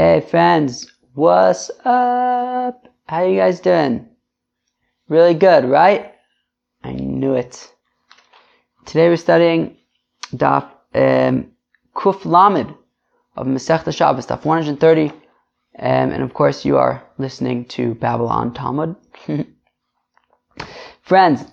Hey friends, what's up? How you guys doing? Really good, right? I knew it. Today we're studying Daf um, Kuf Lamed of Masechta Shabbos, Daf 130, um, and of course you are listening to Babylon Talmud. Friends,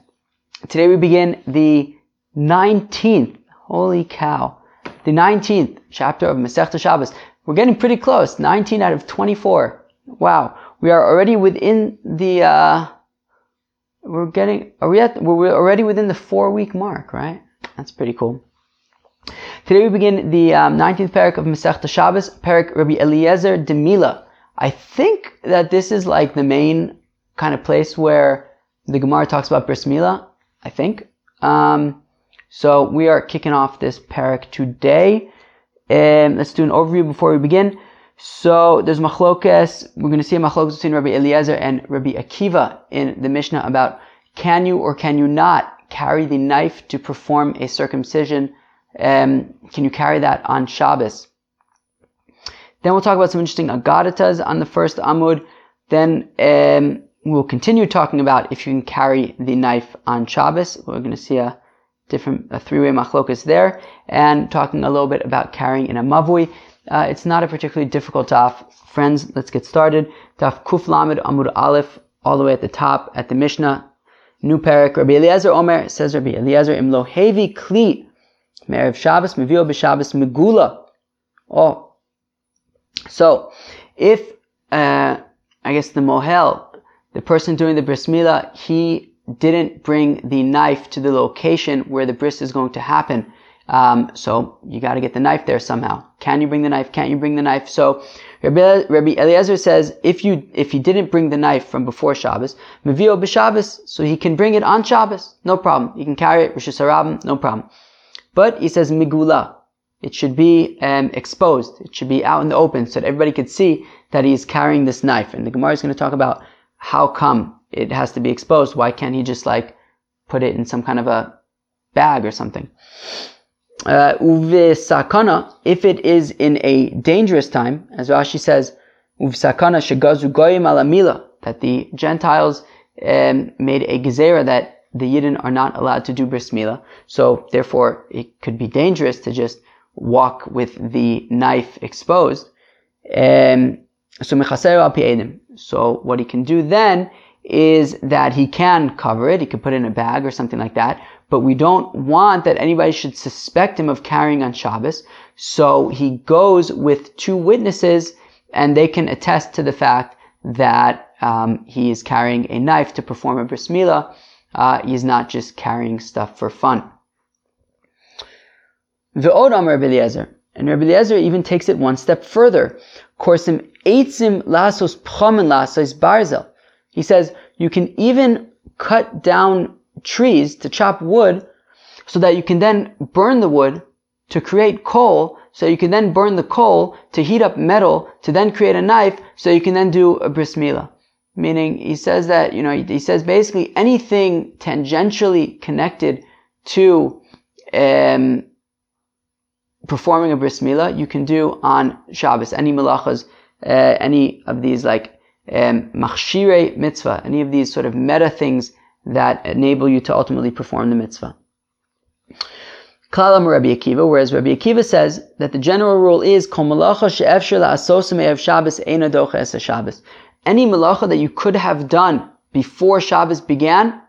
today we begin the 19th, holy cow, the 19th chapter of Masechta Shabbos. We're getting pretty close, 19 out of 24. Wow, we are already within the, uh, we're getting, are we at, we're already within the four week mark, right? That's pretty cool. Today we begin the um, 19th parak of Masechta Shabbos, parak Rabbi Eliezer de Mila. I think that this is like the main kind of place where the Gemara talks about bris milah. I think. Um, so we are kicking off this parak today. Um, let's do an overview before we begin. So there's machlokes. We're going to see a machlokes between Rabbi Eliezer and Rabbi Akiva in the Mishnah about can you or can you not carry the knife to perform a circumcision? Um, can you carry that on Shabbos? Then we'll talk about some interesting agadatas on the first Amud. Then um, we'll continue talking about if you can carry the knife on Shabbos. We're going to see a different three-way machlokas there, and talking a little bit about carrying in a mavui. Uh, it's not a particularly difficult daf. Friends, let's get started. Daf Kuf Lamed Amud Aleph, all the way at the top at the Mishnah. New parak. Rabbi Eliezer Omer says Rabbi Eliezer Im heavy kli me'erev Shabbos mevio b'Shabbos megula. Oh, so if uh, I guess the mohel the person doing the bris he didn't bring the knife to the location where the bris is going to happen. Um, so you got to get the knife there somehow. Can you bring the knife? Can't you bring the knife? So Rabbi, Eliezer says if you if he didn't bring the knife from before Shabbos, mevio b'Shabbos, so he can bring it on Shabbos, no problem. He can carry it Rosh no problem. But he says migula, it should be um, exposed. It should be out in the open so that everybody could see that he's carrying this knife. And the Gemara is going to talk about how come it has to be exposed? Why can't he just like put it in some kind of a bag or something? Uh, if it is in a dangerous time, as Rashi says, sakana shegazu goyim alamila, that the Gentiles um, made a gezerah that the Yidden are not allowed to do bris milah. So therefore, it could be dangerous to just walk with the knife exposed. Um, So what he can do then is that he can cover it. He could put it in a bag or something like that. But we don't want that anybody should suspect him of carrying on Shabbos. So he goes with two witnesses and they can attest to the fact that um, he is carrying a knife to perform a bris milah. Uh, he's not just carrying stuff for fun. Ve'od Amar Eliezer. And Rabbi Eliezer even takes it one step further. Korsim eitzim lasos pchamin lasos barzel. He says you can even cut down trees to chop wood so that you can then burn the wood to create coal so you can then burn the coal to heat up metal to then create a knife so you can then do a bris milah. Meaning he says that, you know, he says basically anything tangentially connected to um, performing a bris milah you can do on Shabbos. Any malachas, uh, any of these like um, machshire mitzvah, any of these sort of meta things that enable you to ultimately perform the mitzvah. Klalam Rabbi Akiva, whereas Rabbi Akiva says that the general rule is. Any malacha that you could have done before Shabbos began,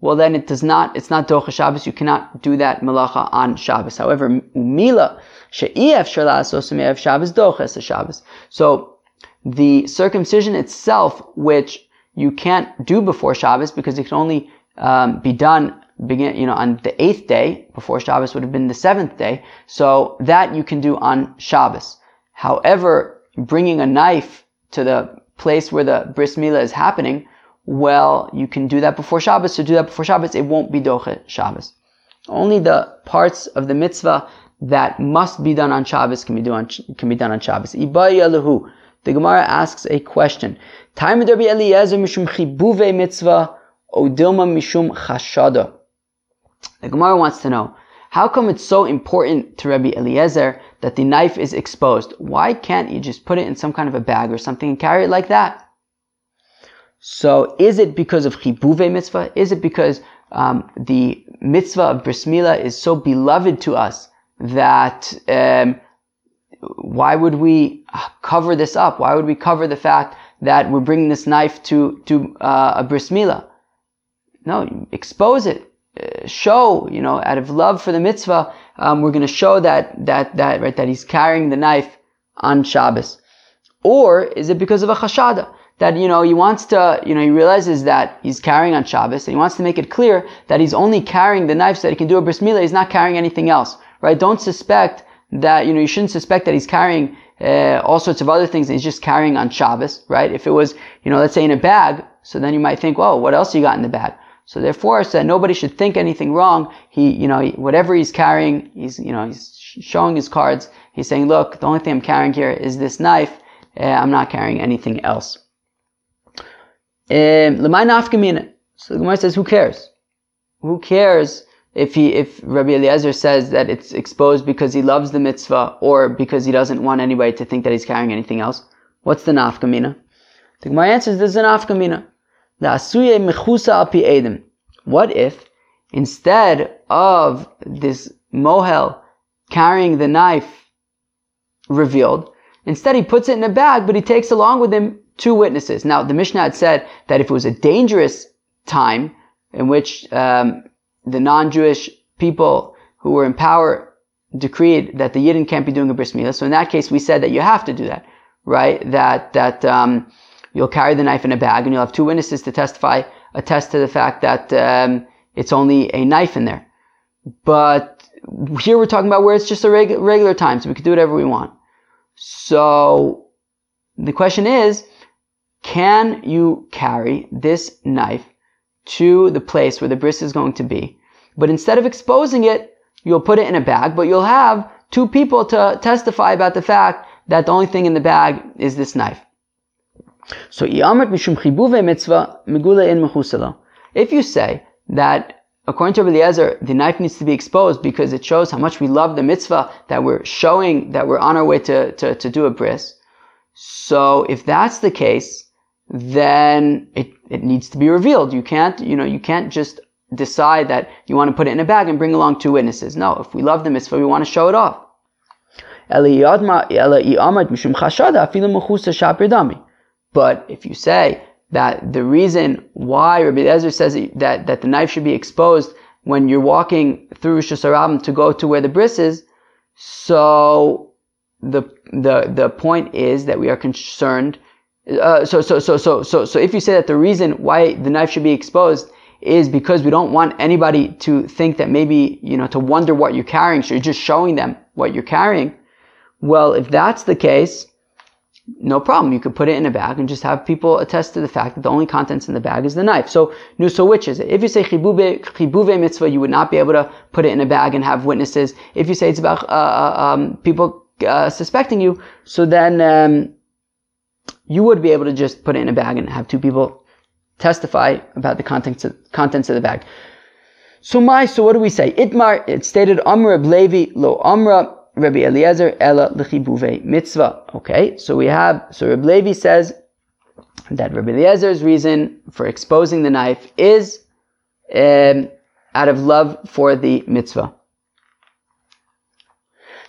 well then it does not, it's not Docha Shabbos, you cannot do that malacha on Shabbos. However, umila, she'ef Shabbos, Docha Shabbos. So, the circumcision itself, which you can't do before Shabbos because it can only um, be done begin, you know, on the eighth day, before Shabbos would have been the seventh day. So that you can do on Shabbos. However, bringing a knife to the place where the bris milah is happening, well, you can do that before Shabbos. So do that before Shabbos, it won't be Doche Shabbos. Only the parts of the mitzvah that must be done on Shabbos can be, do on, can be done on Shabbos. The Gemara asks a question. Time Rabbi Eliezer mishum chibuve mitzvah o dilma mishum chashada. The Gemara wants to know, how come it's so important to Rabbi Eliezer that the knife is exposed. Why can't you just put it in some kind of a bag or something and carry it like that? So is it because of chibuve mitzvah? Is it because um, the mitzvah of bris milah is so beloved to us that um, why would we cover this up? Why would we cover the fact that we're bringing this knife to to uh, a bris milah? No, expose it, uh, show. You know, out of love for the mitzvah, um, we're going to show that that that right that he's carrying the knife on Shabbos. Or is it because of a chashada? that, you know, he wants to, you know, he realizes that he's carrying on Shabbos and he wants to make it clear that he's only carrying the knife so that he can do a bris milah. He's not carrying anything else, right? Don't suspect that, you know, you shouldn't suspect that he's carrying uh, all sorts of other things he's just carrying on Shabbos, right? If it was, you know, let's say in a bag, so then you might think, well, what else you got in the bag? So therefore, so that nobody should think anything wrong. He, you know, whatever he's carrying, he's, you know, he's showing his cards. He's saying, look, the only thing I'm carrying here is this knife. Uh, I'm not carrying anything else. Um, so the Gemara says, who cares? Who cares if he, if Rabbi Eliezer says that it's exposed because he loves the mitzvah or because he doesn't want anybody to think that he's carrying anything else? What's the nafkamina? The Gemara answers, there's a nafkamina. The asuye mechusa al edim. What if instead of this mohel carrying the knife revealed, instead he puts it in a bag, but he takes along with him two witnesses. Now, the Mishnah had said that if it was a dangerous time in which um, the non-Jewish people who were in power decreed that the Yidden can't be doing a bris milah, so in that case, we said that you have to do that, right? That that um, you'll carry the knife in a bag, and you'll have two witnesses to testify, attest to the fact that um, it's only a knife in there. But here we're talking about where it's just a reg- regular time, so we can do whatever we want. So the question is, can you carry this knife to the place where the bris is going to be? But instead of exposing it, you'll put it in a bag, but you'll have two people to testify about the fact that the only thing in the bag is this knife. So, If you say that according to Eliezer, the knife needs to be exposed because it shows how much we love the mitzvah that we're showing that we're on our way to, to, to do a bris. So if that's the case, then it, it needs to be revealed. You can't, you know, you can't just decide that you want to put it in a bag and bring along two witnesses. No, if we love the mitzvah, we want to show it off. But if you say that the reason why Rabbi Ezra says that, that the knife should be exposed when you're walking through Shusarabim to go to where the bris is, so the, the, the point is that we are concerned uh, so, so, so, so, so, so if you say that the reason why the knife should be exposed is because we don't want anybody to think that maybe, you know, to wonder what you're carrying, so you're just showing them what you're carrying. Well, if that's the case, no problem. You could put it in a bag and just have people attest to the fact that the only contents in the bag is the knife. So, no, so which is it? If you say chibuve, chibuve mitzvah, you would not be able to put it in a bag and have witnesses. If you say it's about uh, uh um, people uh, suspecting you, so then um, you would be able to just put it in a bag and have two people testify about the contents of, contents of the bag. So my, so what do we say? Itmar, it stated Amr Levi lo Amra Rabbi Eliezer ella lechibuve mitzvah. Okay, so we have, so Rabbi Levi says that Rabbi Eliezer's reason for exposing the knife is um, out of love for the mitzvah.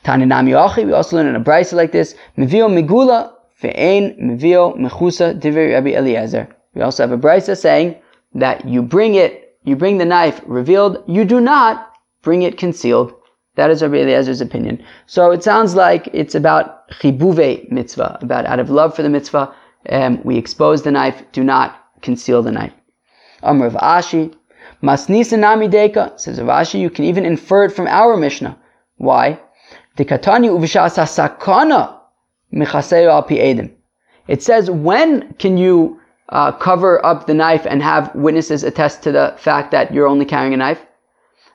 Taninami Achi, we also learn in a brisa like this, Mivio Migula Ve'ein mevio mechusa divrei Rabbi Eliezer. We also have a brisa saying that you bring it, you bring the knife revealed, you do not bring it concealed. That is Rabbi Eliezer's opinion. So it sounds like it's about chibuve mitzvah, about out of love for the mitzvah, um, we expose the knife, do not conceal the knife. Amr Rav Ashi, Masnisa nami deka, says Rav Ashi, you can even infer it from our Mishnah. Why? It says, when can you uh, cover up the knife and have witnesses attest to the fact that you're only carrying a knife?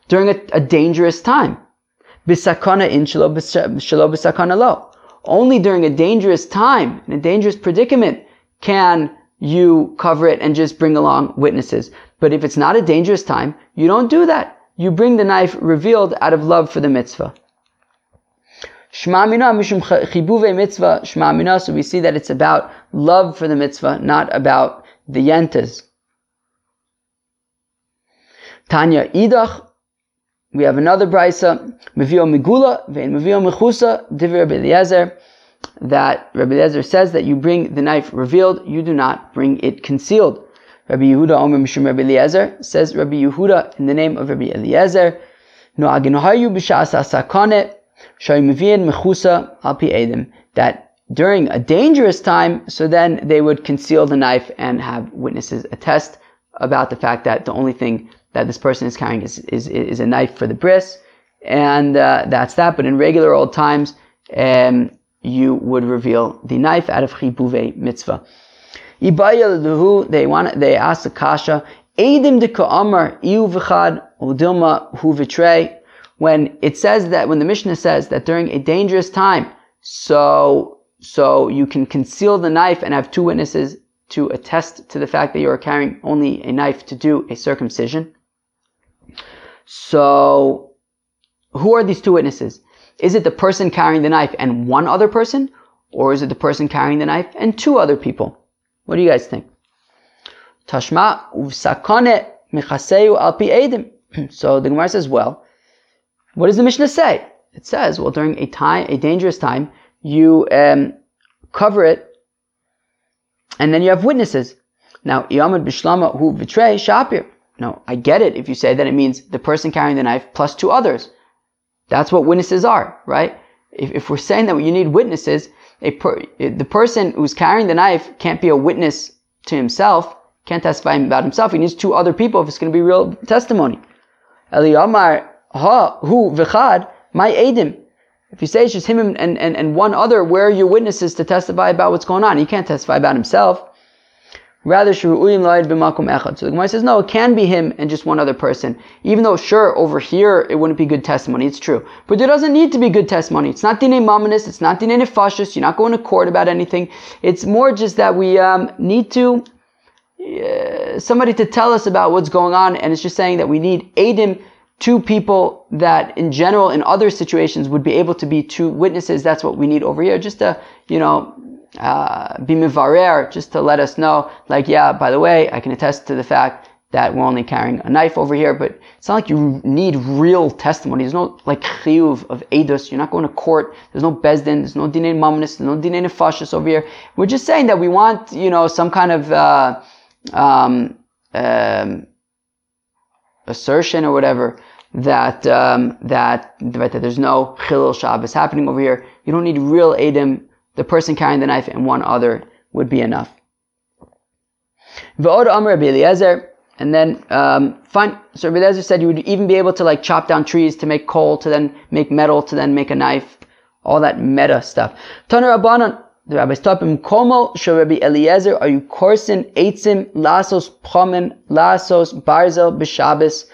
During a, a dangerous time. Bisakana in shalo bisakana lo. Only during a dangerous time, in a dangerous predicament, can you cover it and just bring along witnesses. But if it's not a dangerous time, you don't do that. You bring the knife revealed out of love for the mitzvah. Shema mishum chibuve mitzvah shema So we see that it's about love for the mitzvah, not about the yentas. Tanya idach. We have another brisa. Mevio megula vein mechusa divrei Rabbi Eliezer. That Rabbi Eliezer says that you bring the knife revealed, you do not bring it concealed. Rabbi Yehuda Omer Mishum Rabbi Eliezer says Rabbi Yehuda in the name of Rabbi Eliezer. No aginohayu b'shas asakane that during a dangerous time, so then they would conceal the knife and have witnesses attest about the fact that the only thing that this person is carrying is, is, is a knife for the bris, and uh, that's that. But in regular old times, um, you would reveal the knife out of chibuve mitzvah. They want they ask the kasha, Edim de ka'amar iu v'chad udilma hu v'trei when it says that, when the Mishnah says that during a dangerous time, so, so you can conceal the knife and have two witnesses to attest to the fact that you are carrying only a knife to do a circumcision. So, who are these two witnesses? Is it the person carrying the knife and one other person? Or is it the person carrying the knife and two other people? What do you guys think? Tashma uvsakone michaseu alpi edim. So the Gemara says, well, what does the Mishnah say? It says, well, during a time, a dangerous time, you um, cover it, and then you have witnesses. Now, Iyamad Bishlama who betray Shapir. No, I get it if you say that it means the person carrying the knife plus two others. That's what witnesses are, right? If, if we're saying that you need witnesses, per, the person who's carrying the knife can't be a witness to himself, can't testify about himself. He needs two other people if it's going to be real testimony. Eliyamar Ha, who, v'chad, my edim. If you say it's just him and, and, and one other, where are your witnesses to testify about what's going on? He can't testify about himself. Rather, shuru'uyim la'id b'makom echad. So the Gemara says, no, it can be him and just one other person. Even though, sure, over here, it wouldn't be good testimony. It's true. But there doesn't need to be good testimony. It's not dine mamonis. It's not dine nefashis. You're not going to court about anything. It's more just that we um, need to, uh, somebody to tell us about what's going on. And it's just saying that we need edim two people that in general in other situations would be able to be two witnesses. That's what we need over here. Just to, you know, uh, be mivarer, just to let us know, like, yeah, by the way, I can attest to the fact that we're only carrying a knife over here, but it's not like you need real testimony. There's no like chiyuv of edus. You're not going to court. There's no bezdin. There's no dinei mamnis. There's no dinei nefashis over here. We're just saying that we want, you know, some kind of, uh, um, um, assertion or whatever that um, that, that there's no chilul Shabbos happening over here. You don't need real edim. The person carrying the knife and one other would be enough. V'od Amr and then um, fine. So Rabbi Eliezer said you would even be able to like chop down trees to make coal, to then make metal, to then make a knife. All that meta stuff. Taner Rabbanon, the rabbis taught him, Komo Rabbi Eliezer, are you korsin eitzim lasos promen lasos barzel b'shabbos?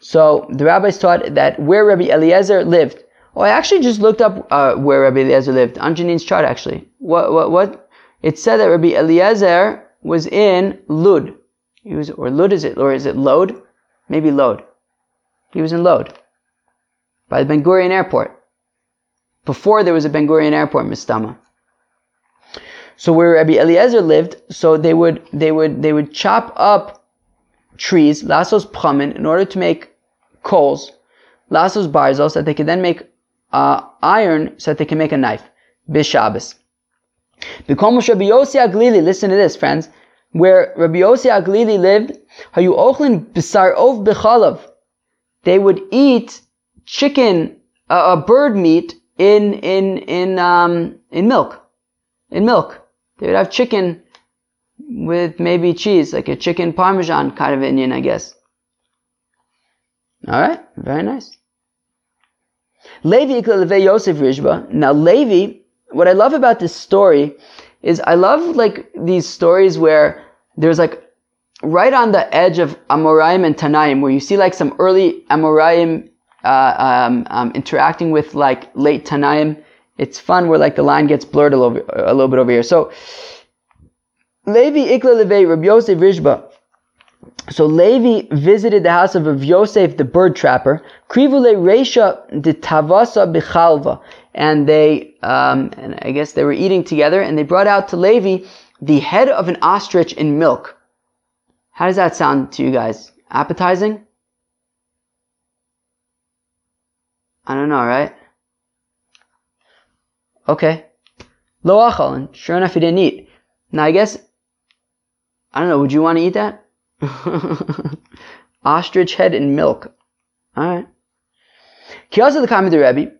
So the rabbis taught that where Rabbi Eliezer lived. Oh, I actually just looked up uh, where Rabbi Eliezer lived on Janine's chart. Actually, what what what? It said that Rabbi Eliezer was in Lud. He was, or Lud is it, or is it Lod? Maybe Lod. He was in Lod by the Ben Gurion airport. Before there was a Ben Gurion airport, Mistama. So where Rabbi Eliezer lived, so they would they would they would chop up trees, lasos pramen, in order to make coals, lasos barzel, so that they could then make uh, iron, so that they can make a knife. Bishabas. Bekomosh Rabbi Aglili, listen to this, friends. Where Rabbi Yossi Aglili lived, hayu ochlin bisar ov bechalav. They would eat chicken, uh, bird meat in in in um, in milk, in milk. They would have chicken with maybe cheese, like a chicken parmesan kind of Indian, I guess. All right, very nice. Levi Yosef Rishba. Now Levi, what I love about this story is I love like these stories where there's like right on the edge of Amoraim and Tanaim, where you see like some early Amoraim uh, um, um, interacting with like late Tanaim it's fun where like the line gets blurred a little, a little bit over here. So, Levi Ikla Levei, Rabbi Yosef Rishba. So Levi visited the house of Rav Yosef, the bird trapper. Krivule Reisha de Tavasa Bichalva. and they, um, and I guess they were eating together, and they brought out to Levi the head of an ostrich in milk. How does that sound to you guys? Appetizing? I don't know, right? Okay. Lo achal, and sure enough he didn't eat. Now I guess, I don't know, would you want to eat that? Ostrich head and milk. Alright. He also the comment of Rebbe,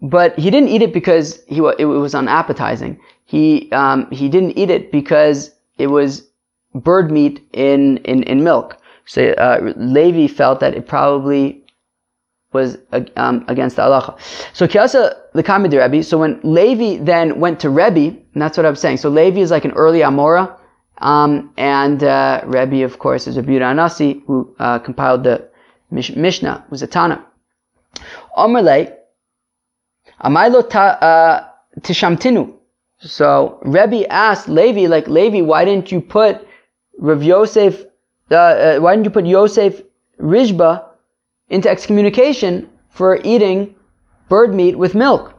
but he didn't eat it because he it was unappetizing. He um, he didn't eat it because it was bird meat in in, in milk. So uh, Levi felt that it probably was um, against the halacha. So Kiasa the of Rebbe. So when Levi then went to Rebbe, and that's what I'm saying. So Levi is like an early Amora, um, and uh, Rebbe, of course, is a Anasi who uh, compiled the Mish- Mishnah, was a Tana. Omerle, Amailo uh, tishamtinu. So Rebbe asked Levi, like Levi, why didn't you put Rav Yosef, uh, uh, why didn't you put Yosef Rizba into excommunication for eating bird meat with milk?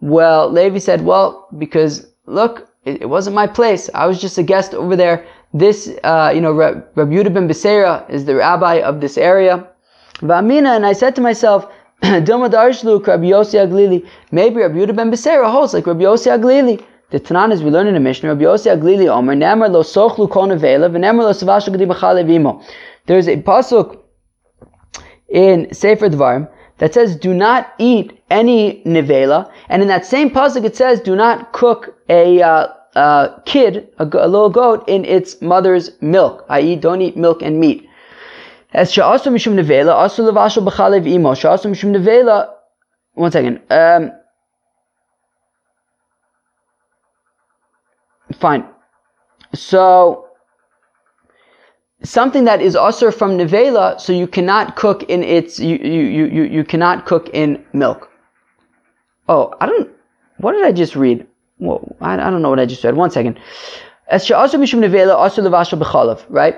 Well, Levi said, well, because look, it, it, wasn't my place. I was just a guest over there. This, uh, you know, Rabbi ben Beseira is the rabbi of this area. V'amina, and I said to myself, Dilma Darshluk, Rabbi Yossi Aglili. Maybe Rabbi Yehuda ben Beseira holds like Rabbi Yossi Aglili. The Tanan is we learn in the Mishnah, Rabbi Yossi Aglili Omer, Nemer lo sochlu kona vela, v'nemer lo savashu gedi. There's a pasuk in Sefer Dvarim that says, do not eat any nevela. And in that same pasuk it says, do not cook a, uh, uh, kid, a, a little goat, in its mother's milk, i.e., don't eat milk and meat. As sha'asu mishum nevela, asu levashu b'chalev imo. Sha'asu mishum nevela, one second. Um, fine. So, something that is also from nevela, so you cannot cook in its, you, you, you, you cannot cook in milk. Oh, I don't, what did I just read? Well, I, I don't know what I just read. One second. As also mishum nevela, also levashal b'chalav, right?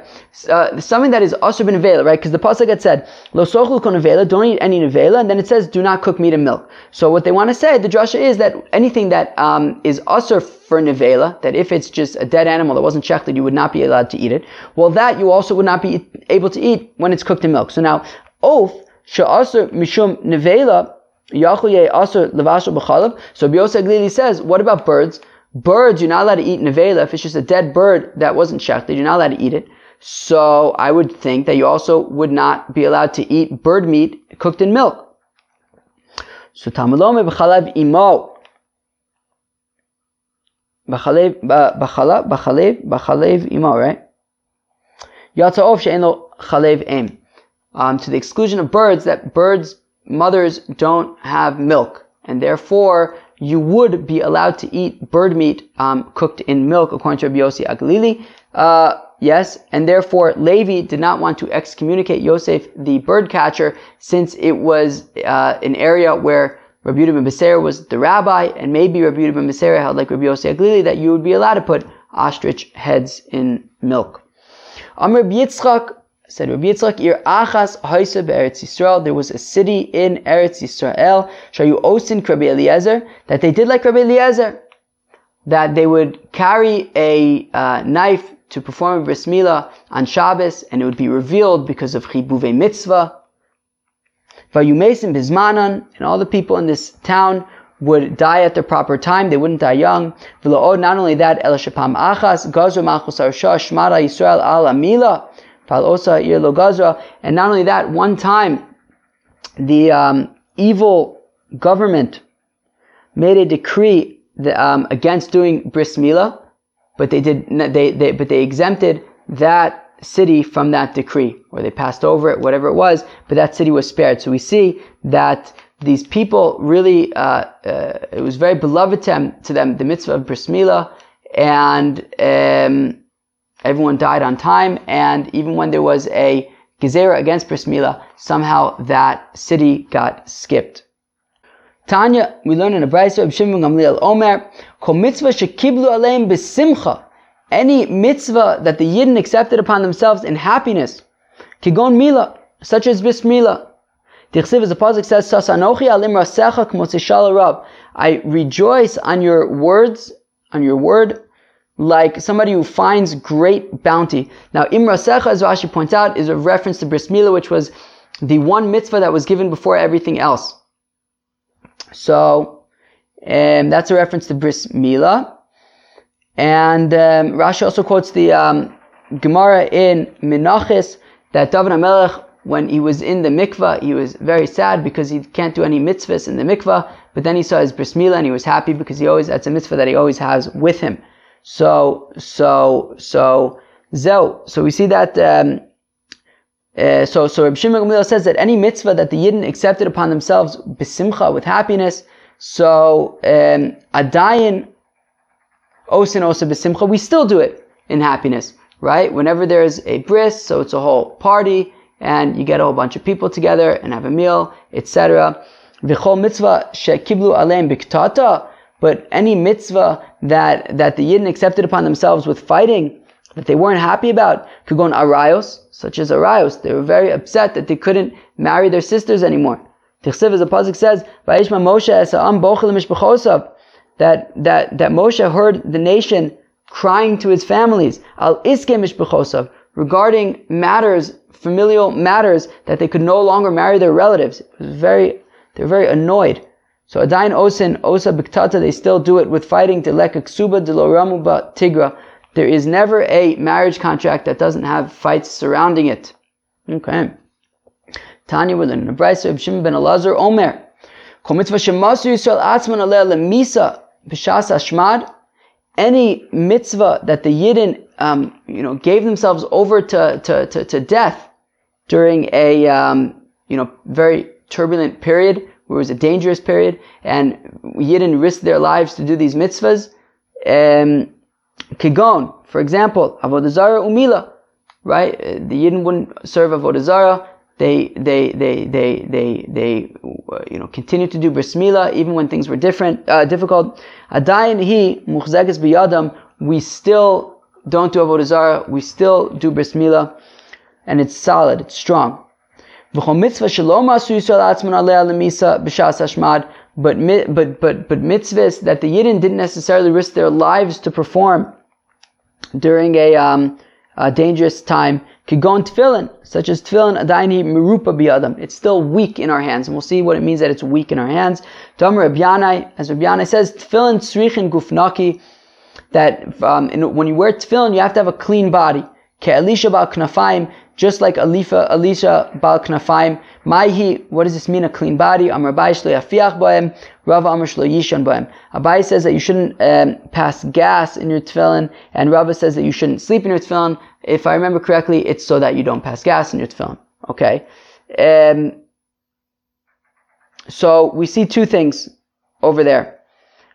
Uh, something that is also been nevela, right? Because the pasuk had said, lo kon nevela, don't eat any nevela, and then it says, do not cook meat and milk. So what they want to say, the drasha is that anything that um, is also for nevela, that if it's just a dead animal that wasn't shechted, you would not be allowed to eat it. Well, that you also would not be able to eat when it's cooked in milk. So now, oath, she'asr mishum nevela, yachuye asr levashal b'chalav. So Biosa Glili says, what about birds? Birds, you're not allowed to eat nevela. If it's just a dead bird that wasn't shechted, you're not allowed to eat it. So I would think that you also would not be allowed to eat bird meat cooked in milk. So tamalome b'chalev imo. B'chalev, b'chalev, b'chalev, b'chalev imo, right? Yatza'ov she'en lo em. Um, to the exclusion of birds, that birds' mothers don't have milk. And therefore, you would be allowed to eat bird meat um, cooked in milk, according to Rabbi Yossi Aglili. Uh, yes, and therefore Levi did not want to excommunicate Yosef, the bird catcher, since it was uh, an area where Rabbi Yehuda ben was the rabbi, and maybe Rabbi Yehuda ben held like Rabbi Yossi Aglili that you would be allowed to put ostrich heads in milk. Amr Yitzchak said Rabbi Yitzchak, Ir Achas Haisa Eretz Yisrael. There was a city in Eretz Yisrael, Shayu Osin Rabbi Eliezer, that they did like Rabbi Eliezer, that they would carry a uh, knife to perform bris milah on Shabbos, and it would be revealed because of Chibuve Mitzvah. Vayumesim Bizmanan, and all the people in this town would die at the proper time. They wouldn't die young. Not only that, El Achas, Gazu Malchus Arsha, Shmara Yisrael Al Amila, and not only that, one time the um, evil government made a decree that, um, against doing bris milah, but they did they, they but they exempted that city from that decree, or they passed over it, whatever it was. But that city was spared. So we see that these people really uh, uh, it was very beloved to them, to them the mitzvah of bris milah, and um, everyone died on time, and even when there was a gezerah against Bris somehow that city got skipped. Tanya, we learn in a Brisa of Shimon Gamliel Omer, Kol mitzvah shekiblu any mitzvah that the Yidden accepted upon themselves in happiness, kigon mila, such as Bris Milah, The Chsiv as the Pasuk says, rasecha. I rejoice on your words, on your word, like somebody who finds great bounty. Now, Imrasecha, as Rashi points out, is a reference to Bris Milah, which was the one mitzvah that was given before everything else. So, um, that's a reference to Bris Milah. And um, Rashi also quotes the um, Gemara in Menachis that David HaMelech, when he was in the mikvah, he was very sad because he can't do any mitzvahs in the mikvah. But then he saw his bris milah and he was happy because he always that's a mitzvah that he always has with him. So so so zeu. So we see that. Um, uh, so so Reb Shimon Gamliel says that any mitzvah that the Yidden accepted upon themselves besimcha with happiness. So um, adayin osin osa besimcha. We still do it in happiness right? Whenever there's a bris, so it's a whole party, and you get a whole bunch of people together and have a meal, etc. V'chol mitzvah shekiblu aleim biktata, but any mitzvah that, that the Yidden accepted upon themselves with fighting, that they weren't happy about, could go on arayos, such as arayos. They were very upset that they couldn't marry their sisters anymore. Tichsiv, as the Pasuk says, Vayishma Moshe that, that, that Moshe heard the nation crying to his families, al iske regarding matters, familial matters, that they could no longer marry their relatives. It was very, they were very annoyed. So Adain Osin, Osa Biktata, they still do it with fighting to Lekaksuba de Loramuba Tigra. There is never a marriage contract that doesn't have fights surrounding it. Okay. Tanya with an Abraisa of ben Elazar Omer. Any mitzvah that the Yidden, um, you know, gave themselves over to, to, to, to death during a, um, you know, very turbulent period, where it was a dangerous period, and Yidden risked their lives to do these mitzvahs. Um, Kigon, for example, Avodah Zarah Umila, right? The Yidden wouldn't serve Avodah Zarah. They, they, they, they, they, they, uh, you know, continued to do bris milah even when things were different, uh, difficult. Adayin he muchzekes biyadam. We still don't do avodah zarah. We still do bris milah, and it's solid. It's strong. But but but but mitzvahs that the yidden didn't necessarily risk their lives to perform during a, um, a dangerous time. Kigon tefillin, such as tefillin adaini merupa biyadam. It's still weak in our hands, and we'll see what it means that it's weak in our hands. Dam Rabbi Yanai, as Rabbi Yanai says, tefillin srichin gufnaki, that um, when you wear tefillin, you have to have a clean body. Ke Elisha bal knafayim, just like Alifa, Elisha bal knafayim. Maihi, what does this mean? A clean body. Amar Abai shlo yafiach bohem. Rava Amar shlo yishan bohem. Abai says that you shouldn't um, pass gas in your tefillin, and Rava says that you shouldn't sleep in your tefillin. If I remember correctly, it's so that you don't pass gas in your tefillin. Okay. Um, so we see two things over there.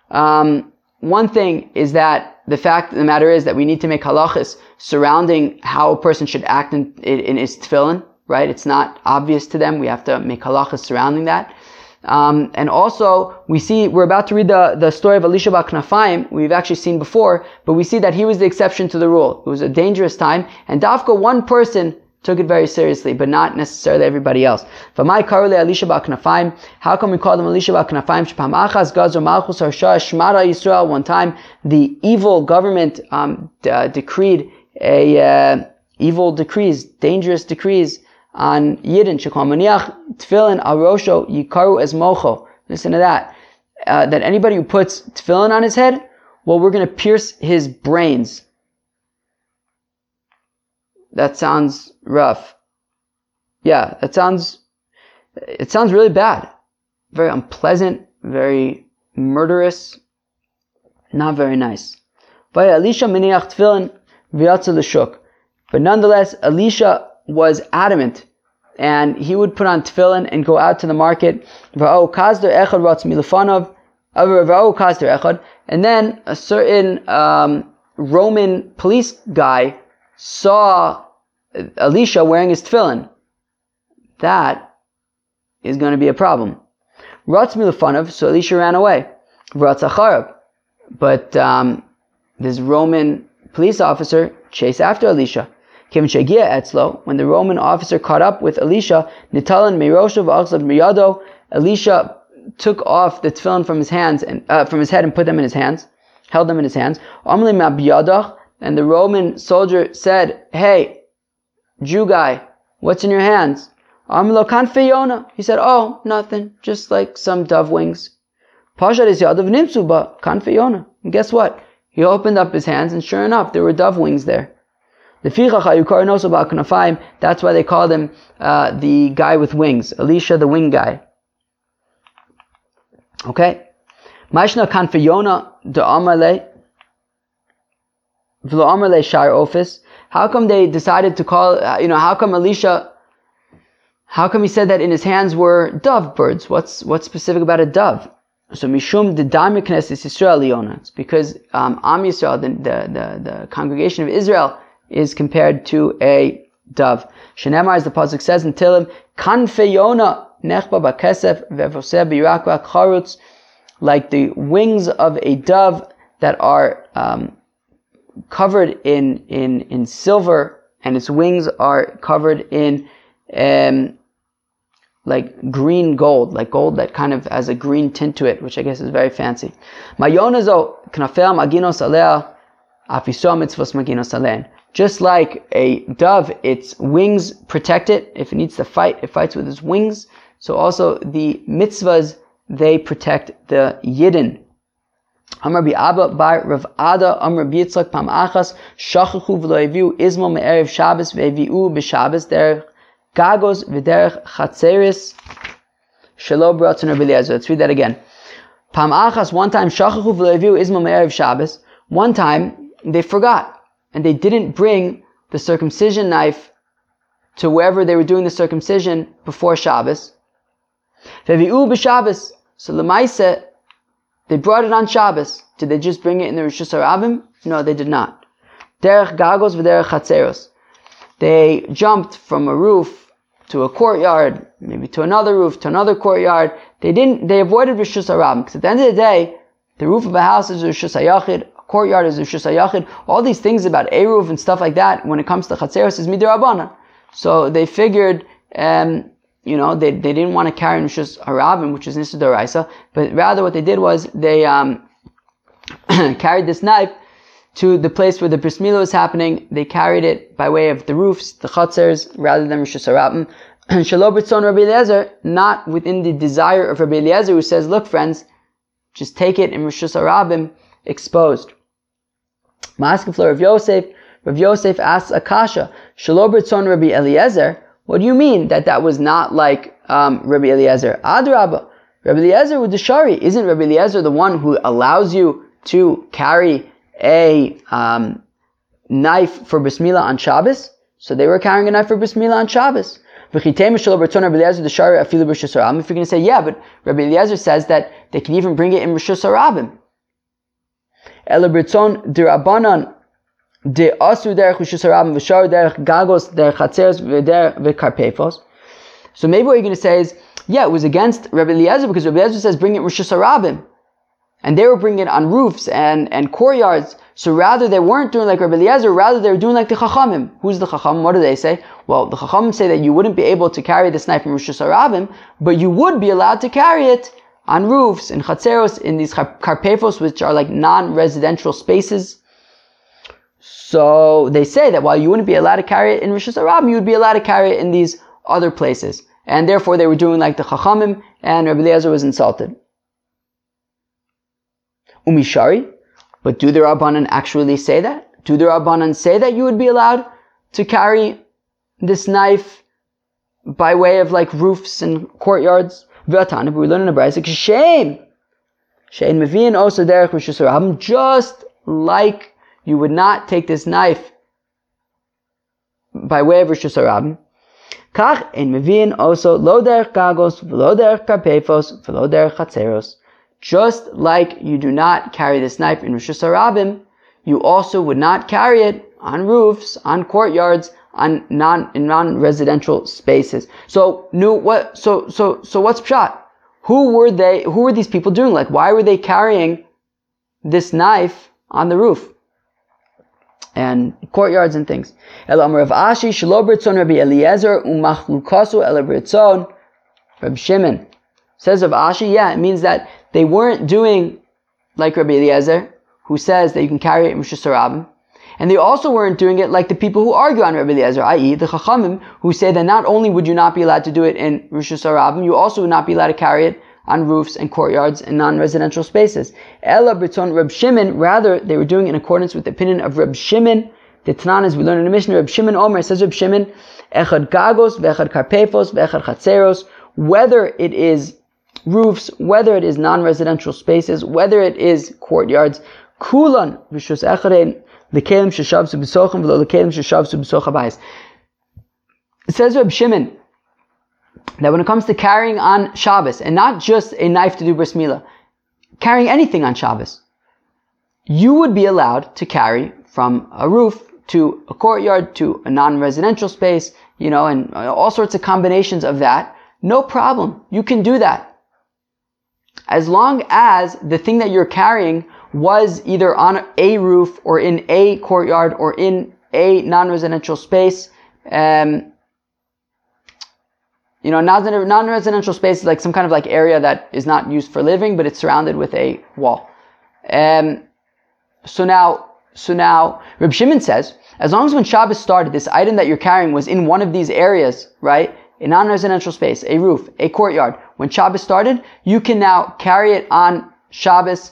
Um, one thing is that the fact of the matter is that we need to make halachas surrounding how a person should act in, in, in his tefillin, right? It's not obvious to them. We have to make halachas surrounding that. Um, and also, we see, we're about to read the, the story of Elisha Baknafaim, we've actually seen before, but we see that he was the exception to the rule. It was a dangerous time, and Dafka, one person, took it very seriously, but not necessarily everybody else. For V'mai karule Elisha Baknafaim, how come we call them Elisha Baknafaim? Shpam achas malchus shmara. One time, the evil government um, d- uh, decreed a uh, evil decrees, dangerous decrees, on Yidden, Shekomaniach, Tefillin, Arosho, Yikaru as Mocho. Listen to that. Uh, that anybody who puts tefillin on his head, well, we're going to pierce his brains. That sounds rough. Yeah, that sounds, it sounds really bad. Very unpleasant, very murderous, not very nice. But Elisha miniach tefillin But nonetheless, Elisha was adamant and he would put on tefillin and go out to the market. And then a certain um, Roman police guy saw Elisha wearing his tefillin. That is going to be a problem. So Elisha ran away. But um, this Roman police officer chased after Elisha. When the Roman officer caught up with Elisha, Nitalan Meiroshav Achzav Miyado, Elisha took off the tefillin from his hands and uh, from his head and put them in his hands, held them in his hands. And the Roman soldier said, "Hey, Jew guy, what's in your hands?" He said, "Oh, nothing, just like some dove wings." Pasha is yadav nimsuba kanfeyona. And guess what? He opened up his hands, and sure enough, there were dove wings there. That's why they called him uh, the guy with wings, Elisha the wing guy. Okay? Mashna kanfiyona de amarle v'lo amarle shar office. How come they decided to call, uh, you know, how come Elisha, how come he said that in his hands were dove birds? What's, what's specific about a dove? So Mishum the Daimir Knesset Israel Leona. It's because um, Am Yisrael, the, the, the, the, congregation of Israel, is compared to a dove. Shenemar, as the pasuk says in Tehillim, Kanfeyona nechba bakesef vevoseh birakva charutz, like the wings of a dove that are um, covered in, in, in silver, and its wings are covered in um, like green gold, like gold that kind of has a green tint to it, which I guess is very fancy. Just like a dove, its wings protect it. If it needs to fight, it fights with its wings. So also the mitzvahs, they protect the yidden. Gagos v'derech chatzeris shelo b'ratzon. Let's read that again. Pam achas, one time shachachu v'lo eviu izmo me'erev Shabbos. One time they forgot and they didn't bring the circumcision knife to wherever they were doing the circumcision before Shabbos. Vevi'u b'Shabbos. So Lemaise, they brought it on Shabbos. Did they just bring it in the Rishus Harabim? No, they did not. Derech gagos v'derech chatzeros. They jumped from a roof to a courtyard, maybe to another roof, to another courtyard. They didn't, they avoided Rishus Harabim because at the end of the day, the roof of a house is Rishus Harabim, a courtyard is Rishus Harabim. All these things about Eruv and stuff like that, when it comes to Chatzeros, is Midirabana. So they figured, um, you know, they, they didn't want to carry Rishus Harabim, which is Nisa Doraisa, but rather what they did was they um, carried this knife to the place where the bris milah was happening. They carried it by way of the roofs, the chutzers, rather than Rishus Harabim. Shalom B'tzon Rabbi Eliezer, not within the desire of Rabbi Eliezer, who says, look friends, just take it in Rishus Harabim exposed. Maskefler Rav Yosef, Rav Yosef asks Akasha, Shalom B'tzon Rabbi Eliezer, what do you mean that that was not like um, Rabbi Eliezer? Adrabah. Rabbi Eliezer with the Shari. Isn't Rabbi Eliezer the one who allows you to carry a um, knife for bris milah on Shabbos? So they were carrying a knife for bris milah on Shabbos. If you're going to say, yeah, but Rabbi Eliezer says that they can even bring it in Hashanah. Elabritzon dirabanan de. So maybe what you're going to say is, yeah, it was against Rabbi Eliezer because Rabbi Eliezer says bring it Rishus Harabim. And they were bringing it on roofs and, and courtyards. So rather they weren't doing like Rabbi Eliezer, rather they were doing like the Chachamim. Who's the Chachamim? What do they say? Well, the Chachamim say that you wouldn't be able to carry this knife from Rishus Harabim, but you would be allowed to carry it on roofs, in Chatzeros, in these Karpefos, which are like non-residential spaces. So they say that while you wouldn't be allowed to carry it in Rishus Harabim, you would be allowed to carry it in these other places. And therefore they were doing like the Chachamim, and Rabbi Eliezer was insulted. Umishari, but do the Rabbanan actually say that? Do the Rabbanan say that you would be allowed to carry this knife by way of like roofs and courtyards? V'atana, we learn in the Brayzik, shame. Shein Mevin also derech Rosh just like you would not take this knife by way of Rishus Harabim. Kach in Mevin also lo derech gagos, v'lo derech karpefos, v'lo derech chatzeros. Just like you do not carry this knife in Rishus Harabim, you also would not carry it on roofs, on courtyards, on non in non-residential spaces. So, new what? So, so, so what's pshat? Who were they? Who were these people doing? Like, why were they carrying this knife on the roof? and courtyards and things. El Amr Rav Ashi, Shalo Britzon Rabbi Eliezer, Umachlukasu El Britzon, Rabbi Shimon. Says Rav Ashi, yeah, it means that they weren't doing like Rabbi Eliezer, who says that you can carry it Hashanah, and they also weren't doing it like the people who argue on Rabbi Eliezer, i.e. the Chachamim, who say that not only would you not be allowed to do it in Rishus Harabim, you also would not be allowed to carry it on roofs and courtyards and non-residential spaces. Ella Britzon Reb Shimon, rather, they were doing in accordance with the opinion of Reb Shimon. The Tanan, as we learn in the Mishnah, Reb Shimon Omer says Reb Shimon, Echad Gagos, Vechad Karpefos, Vechad Chatzeros, whether it is roofs, whether it is non-residential spaces, whether it is courtyards, Kulan, Rishus Echarein, the Kelim Sheshavsu B'sochim, V'lo the Kelim Sheshavsu B'soch It says Reb Shimon, that when it comes to carrying on Shabbos, and not just a knife to do bris milah, carrying anything on Shabbos, you would be allowed to carry from a roof to a courtyard to a non-residential space, you know, and all sorts of combinations of that. No problem. You can do that. As long as the thing that you're carrying was either on a roof or in a courtyard or in a non-residential space, um, you know, non-residential space is like some kind of like area that is not used for living, but it's surrounded with a wall. Um, so now, so now, Reb Shimon says, as long as when Shabbos started, this item that you're carrying was in one of these areas, right? A non-residential space, a roof, a courtyard. When Shabbos started, you can now carry it on Shabbos,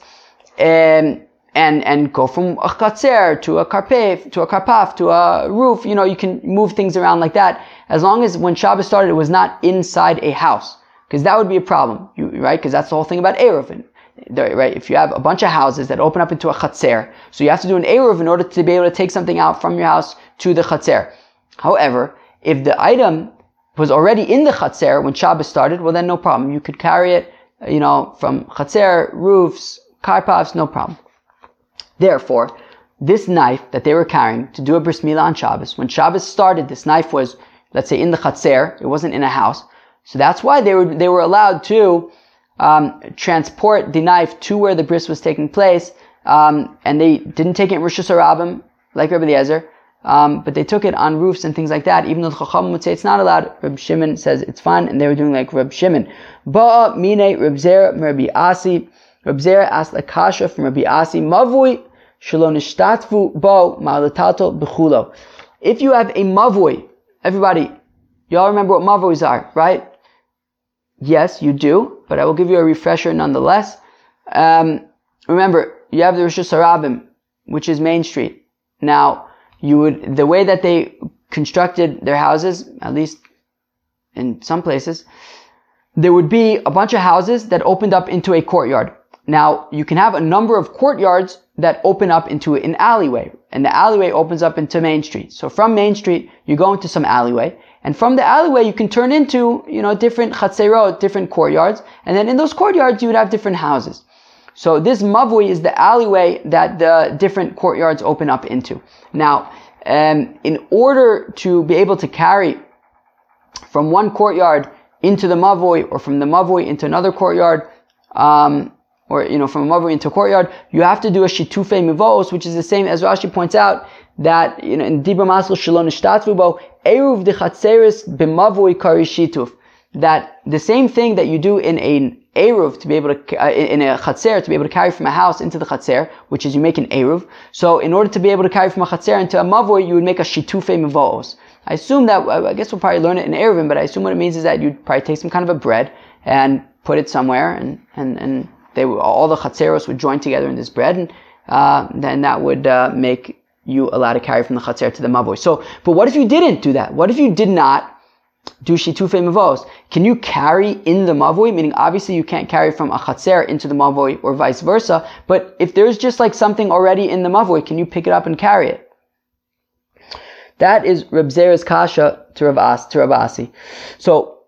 um, and and go from a chatzer to a karpef to a karpaf to a roof. You know, you can move things around like that as long as when Shabbos started, it was not inside a house, because that would be a problem, you, right? Because that's the whole thing about eruv. Right? If you have a bunch of houses that open up into a chatzer, so you have to do an eruv in order to be able to take something out from your house to the chatzer. However, if the item was already in the chatzer when Shabbos started, well then no problem. You could carry it, you know, from chatzer, roofs, karpavs, no problem. Therefore, this knife that they were carrying to do a bris milah on Shabbos, when Shabbos started, this knife was let's say in the chatzer, it wasn't in a house. So that's why they were, they were allowed to um, transport the knife to where the bris was taking place, um, and they didn't take it in Rishus Harabim, like Rabbi Eliezer, um, but they took it on roofs and things like that. Even though the Chacham would say it's not allowed, Reb Shimon says it's fine, and they were doing like Reb Shimon. Ba'a mine Reb Zera Rabbi Asi. Reb Zera asked a kasha from Rabbi Asi, Mavui shalom nishtatvu bo ma'alatato b'chulo. If you have a mavui, Everybody, y'all remember what mavos are, right? Yes, you do, but I will give you a refresher nonetheless. Um, remember, you have the Rishus Harabim, which is Main Street. Now, you would, the way that they constructed their houses, at least in some places, there would be a bunch of houses that opened up into a courtyard. Now, you can have a number of courtyards that open up into an alleyway, and the alleyway opens up into Main Street. So from Main Street, you go into some alleyway, and from the alleyway, you can turn into, you know, different chatzerot, different courtyards, and then in those courtyards, you would have different houses. So this mavui is the alleyway that the different courtyards open up into. Now, um, in order to be able to carry from one courtyard into the mavui, or from the mavui into another courtyard, um, or you know from a mavui into a courtyard, you have to do a shitufe mivos, which is the same as Rashi points out that you know in Dibra Masl Shalom Ishtatvubo Eruv Dechatzeris B'mavui Kari Shituf. That the same thing that you do in a Eruv to be able to, uh, in a Chatzer to be able to carry from a house into the Chatzer, which is you make an Eruv. So in order to be able to carry from a Chatzer into a Mavui, you would make a Shitufe Mivos. I assume that, I guess we'll probably learn it in Eruvin, but I assume what it means is that you'd probably take some kind of a bread and put it somewhere and, and, and they all the chatzeros would join together in this bread, and uh, then that would uh, make you allowed to carry from the chatzer to the mavoy. So, but what if you didn't do that? What if you did not do shitufe mavos? Can you carry in the mavoy? Meaning, obviously, you can't carry from a chatzer into the mavoy or vice versa. But if there's just like something already in the mavoy, can you pick it up and carry it? That is Reb Zera's kasha to Rav, As, to Rav Asi. So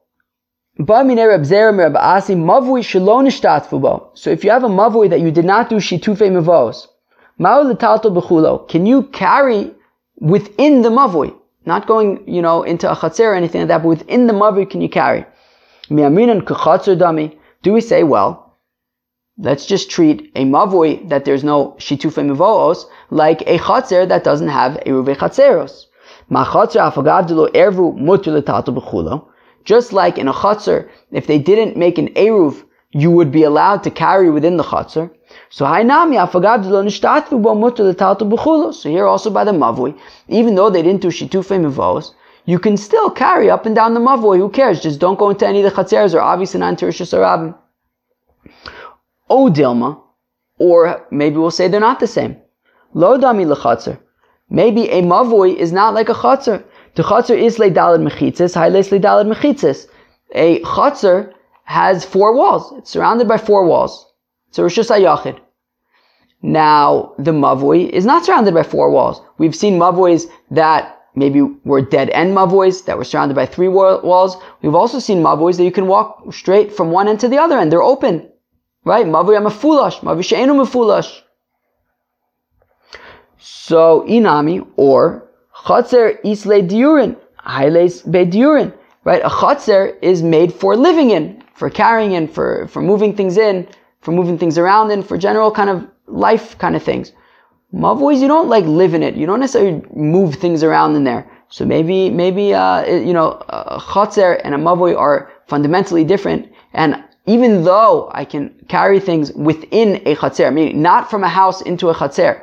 so if you have a mavui that you did not do shitufe mavos, can you carry within the mavui? Not going, you know, into a chatzir or anything like that, but within the mavui can you carry? Do we say, well, let's just treat a mavoi that there's no shitufei mevoos like a chatzer that doesn't have eruve chatzeros. Just like in a chutzner, if they didn't make an eruv, you would be allowed to carry within the chutzner. So Hainami, So here also by the mavui, even though they didn't do shitufei mevos, you can still carry up and down the mavui. Who cares? Just don't go into any of the chatzeres or obviously not into Rishus Harabim. O Dilma, or maybe we'll say they're not the same. Lo dami lechatzer. Maybe a mavui is not like a chatzar. The chatzar is leidalad mechitzis, hailes leidalad mechitzis. A chatzar has four walls. It's surrounded by four walls. So a rishus. Now, the mavui is not surrounded by four walls. We've seen mavuis that maybe were dead end mavuis that were surrounded by three walls. We've also seen mavuis that you can walk straight from one end to the other end. They're open. Right? Mavui amafulash, mavui she'enu mafulash. So inami or chatzer isle diurin, hailes bediurin. Right? A chatzer is made for living in, for carrying in, for, for moving things in, for moving things around and for general kind of life kind of things. Mavois, you don't like live in it. You don't necessarily move things around in there. So maybe, maybe, uh, you know, a chatzer and a mavoi are fundamentally different. And even though I can carry things within a chatzer, meaning not from a house into a chatzer,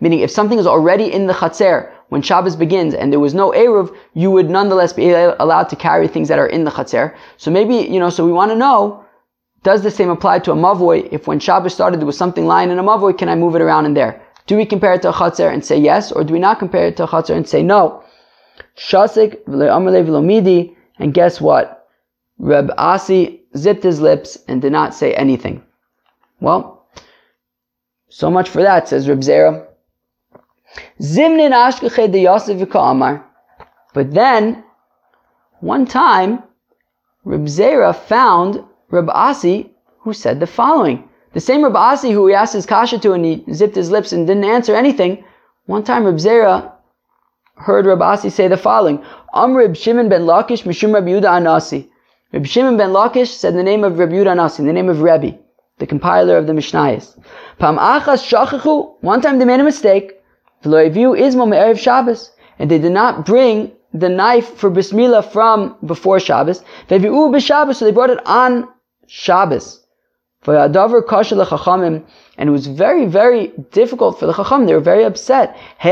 Meaning, if something is already in the Chatzar when Shabbos begins and there was no Eruv, you would nonetheless be allowed to carry things that are in the Chatzar. So maybe, you know, so we want to know, does the same apply to a Mavoi? If when Shabbos started there was something lying in a Mavoi, can I move it around in there? Do we compare it to a Chatzar and say yes, or do we not compare it to a Chatzar and say no? Shasik, v'le'amale and guess what? Reb Asi zipped his lips and did not say anything. Well, so much for that, says Reb Zera. Zimnin de Yosef. But then, one time, Reb Zera found Reb Asi who said the following. The same Reb Asi who he asked his kasha to and he zipped his lips and didn't answer anything. One time Reb Zera heard Reb Asi say the following. Am Reb Shimon ben Lakish mishum Reb Yuda Anasi. Reb Shimon ben Lakish said the name of Reb Yuda Anasi, the name of Rebbe, the compiler of the Mishnayos. Pam achas shachachu. One time they made a mistake. Shabbos. And they did not bring the knife for bris milah from before Shabbos. So they brought it on Shabbos. And it was very, very difficult for the Chacham. They were very upset. The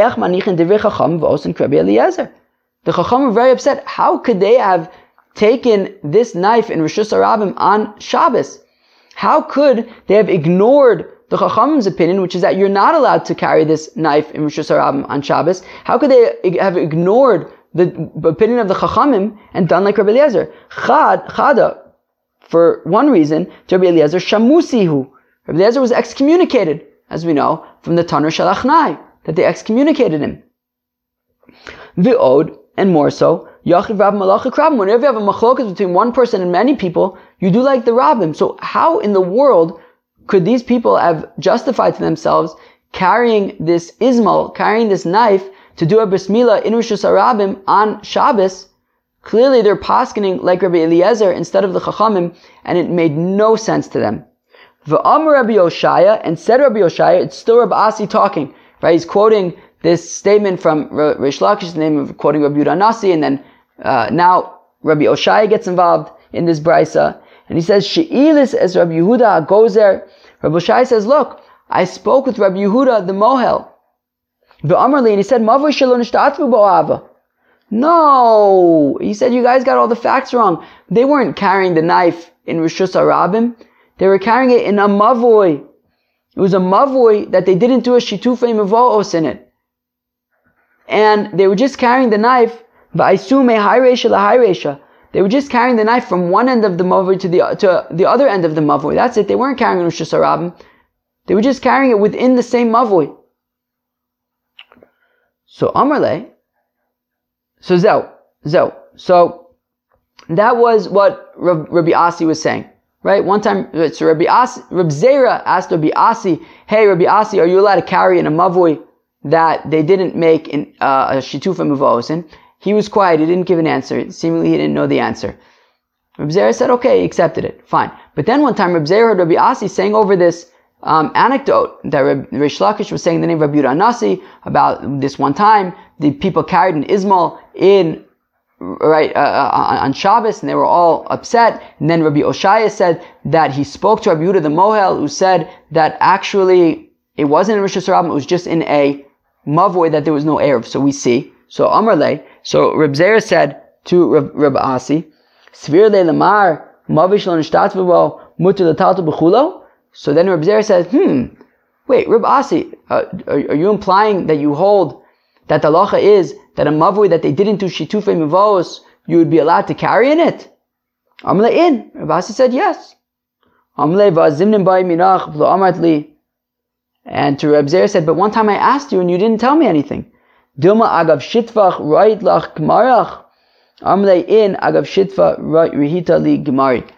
Chacham were very upset. How could they have taken this knife in Rishus Arabim on Shabbos? How could they have ignored the Chacham's opinion, which is that you're not allowed to carry this knife in Rishus Harabim on Shabbos, how could they have ignored the opinion of the Chachamim and done like Rabbi Eliezer? Chad, Chada, for one reason, to Rabbi Eliezer, Shamusihu. Rabbi Eliezer was excommunicated, as we know, from the Tanur shel Achnai, that they excommunicated him. Vi'od, and more so, Yachiv Rab Krabim. Whenever you have a machlokas between one person and many people, you do like the Rabbim. So how in the world could these people have justified to themselves carrying this izmel, carrying this knife to do a bris milah in Rishus Harabim on Shabbos? Clearly they're paskening like Rabbi Eliezer instead of the Chachamim, and it made no sense to them. V'amr Rabbi Oshaya, and said Rabbi Oshaya, it's still Rabbi Asi talking, right? He's quoting this statement from Rish the name of quoting Rabbi Yudah Nasi, and then uh, now Rabbi Oshaya gets involved in this brisa, and he says, She'ilis as Rabbi Yehuda gozer, Rabbi Shai says, look, I spoke with Rabbi Yehuda the Mohel. The Amarli, and he said, Mavoi bo'ava. No! He said, you guys got all the facts wrong. They weren't carrying the knife in Rishus Arabim. They were carrying it in a mavoi. It was a mavoi that they didn't do a shitufei mavoos in it. And they were just carrying the knife. They were just carrying the knife from one end of the mavoi to the to the other end of the mavoi. That's it. They weren't carrying Rishus Harabim. They were just carrying it within the same mavoi. So Amarle, so Zeu, Zeu. So that was what Rabbi Asi was saying. Right? One time, so Rabbi Asi, Rabbi Zera asked Rabbi Asi, hey Rabbi Asi, are you allowed to carry in a mavoi that they didn't make in uh, a shitufa mavosin? He was quiet. He didn't give an answer. Seemingly he didn't know the answer. Rabbi Zera said, okay, he accepted it. Fine. But then one time Rabbi Zera heard Rabbi Asi saying over this um, anecdote that Reb Rish Lakish was saying the name of Rabbi Nasi about this one time the people carried an izmel in right uh, uh, on Shabbos, and they were all upset. And then Rabbi Oshaya said that he spoke to Rabbi Yehuda the Mohel, who said that actually it wasn't in Rishus Harabim, it was just in a mavoi that there was no erev. So we see. So Amarle. So Reb Zera said to Reb, Reb Asi, Svir lamar mavish lo. So then Reb Zera said, hmm, wait, Reb Asi, uh, are, are you implying that you hold that the halacha is that a mavui that they didn't do shitufei mivos, you would be allowed to carry in it? Amle in. Rabasi said yes. Amle vazimnim bay minach v'lo amartli. And to Reb Zer said, but one time I asked you and you didn't tell me anything. Dilma agav shitvach right lach gmarach. Amle in agav shitva rihita li gemari.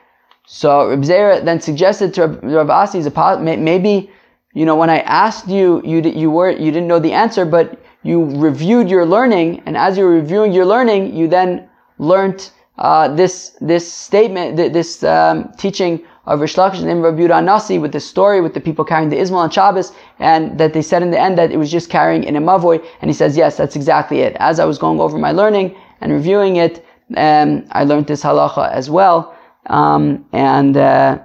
So Reb Zer then suggested to Rav Asi, maybe, you know, when I asked you, you, you were, you didn't know the answer, but you reviewed your learning, and as you were reviewing your learning, you then learned uh, this this statement, this um, teaching of Rish Lakish and Rabbi Yehuda Nasi with the story with the people carrying the izmel on Shabbos, and that they said in the end that it was just carrying in a mavoy, and he says, yes, that's exactly it. As I was going over my learning and reviewing it, um, I learned this halacha as well, um, and uh,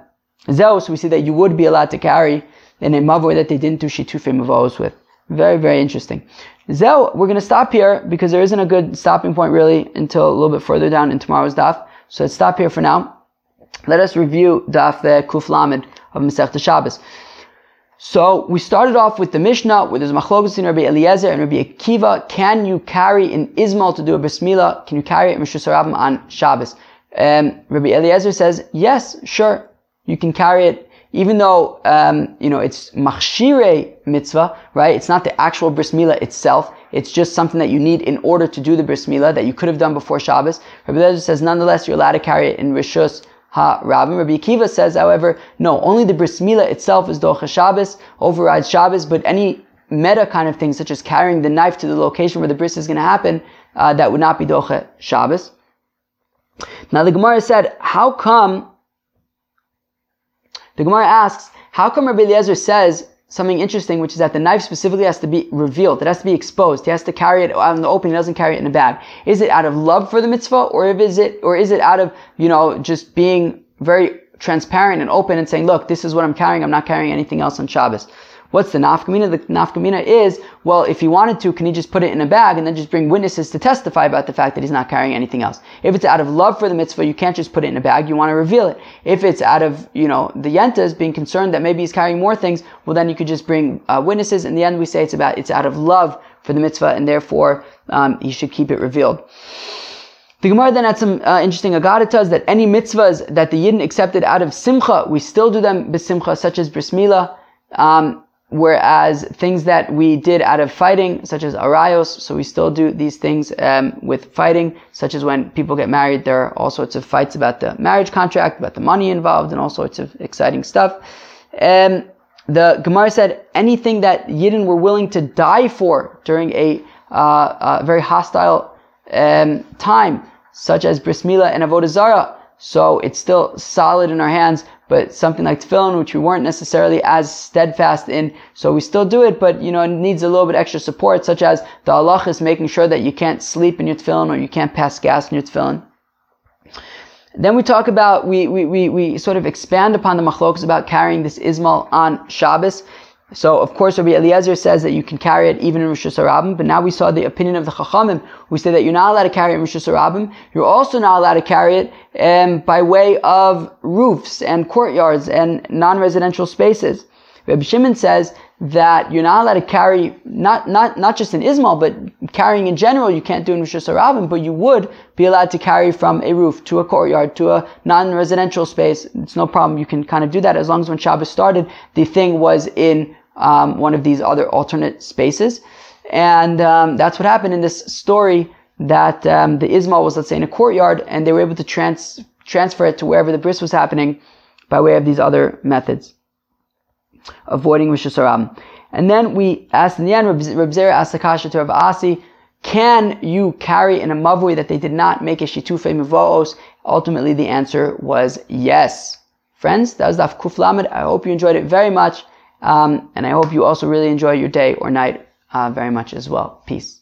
so we see that you would be allowed to carry in a mavoy that they didn't do shitufim mavos with. Very, very interesting. Zel, we're going to stop here because there isn't a good stopping point really until a little bit further down in tomorrow's daf. So let's stop here for now. Let us review daf the Kuf Lamed of Masech Shabbos. So we started off with the Mishnah, where there's Machlokas in Rabbi Eliezer and Rabbi Akiva. Can you carry an izmel to do a bris milah? Can you carry it Mishra on Shabbos? Um, Rabbi Eliezer says, yes, sure, you can carry it even though um, you know it's machshire mitzvah, right? It's not the actual bris milah itself. It's just something that you need in order to do the bris milah that you could have done before Shabbos. Rabbi Lezer says, nonetheless, you're allowed to carry it in rishus ha rabim. Rabbi Akiva says, however, no, only the bris milah itself is docha Shabbos, overrides Shabbos, but any meta kind of thing, such as carrying the knife to the location where the bris is going to happen, uh, that would not be docha Shabbos. Now the Gemara said, how come the Gemara asks, how come Rabbi Eliezer says something interesting, which is that the knife specifically has to be revealed. It has to be exposed. He has to carry it out in the open. He doesn't carry it in a bag. Is it out of love for the mitzvah, or is it, or is it out of, you know, just being very transparent and open and saying, look, this is what I'm carrying. I'm not carrying anything else on Shabbos. What's the nafkamina? The nafkamina is, well, if he wanted to, can he just put it in a bag and then just bring witnesses to testify about the fact that he's not carrying anything else? If it's out of love for the mitzvah, you can't just put it in a bag. You want to reveal it. If it's out of, you know, the yentas being concerned that maybe he's carrying more things, well, then you could just bring uh, witnesses. In the end, we say it's about, it's out of love for the mitzvah and therefore, um, he should keep it revealed. The Gemara then had some uh, interesting agadatas that any mitzvahs that the Yidden accepted out of simcha, we still do them besimcha, such as bris milah. Um, Whereas things that we did out of fighting, such as arayos, so we still do these things um, with fighting, such as when people get married, there are all sorts of fights about the marriage contract, about the money involved, and all sorts of exciting stuff. Um, the Gemara said anything that Yidden were willing to die for during a, uh, a very hostile um, time, such as bris milah and avodah zarah, so it's still solid in our hands, but something like tefillin, which we weren't necessarily as steadfast in, so we still do it, but you know, it needs a little bit extra support, such as the Allah is making sure that you can't sleep in your tefillin or you can't pass gas in your tefillin. Then we talk about, we, we, we, we sort of expand upon the machlokas about carrying this izmel on Shabbos. So, of course, Rabbi Eliezer says that you can carry it even in Rishus Harabim, but now we saw the opinion of the Chachamim, who say that you're not allowed to carry it in Rishus Harabim. You're also not allowed to carry it um, by way of roofs and courtyards and non-residential spaces. Rabbi Shimon says that you're not allowed to carry, not, not, not just in izmel, but carrying in general, you can't do in Rishus Harabim, but you would be allowed to carry from a roof to a courtyard to a non-residential space. It's no problem. You can kind of do that as long as when Shabbos started, the thing was in um, one of these other alternate spaces. And um, that's what happened in this story that um, the izmel was, let's say, in a courtyard, and they were able to trans- transfer it to wherever the bris was happening by way of these other methods, avoiding Rishus Harabim. And then we asked in the end, Reb Zera asked Akasha to Rav Asi, can you carry in a mavui that they did not make a shitufe mivoos ultimately the answer was yes. Friends, that was Daf Kuflamed. I hope you enjoyed it very much. Um, and I hope you also really enjoy your day or night uh, very much as well. Peace.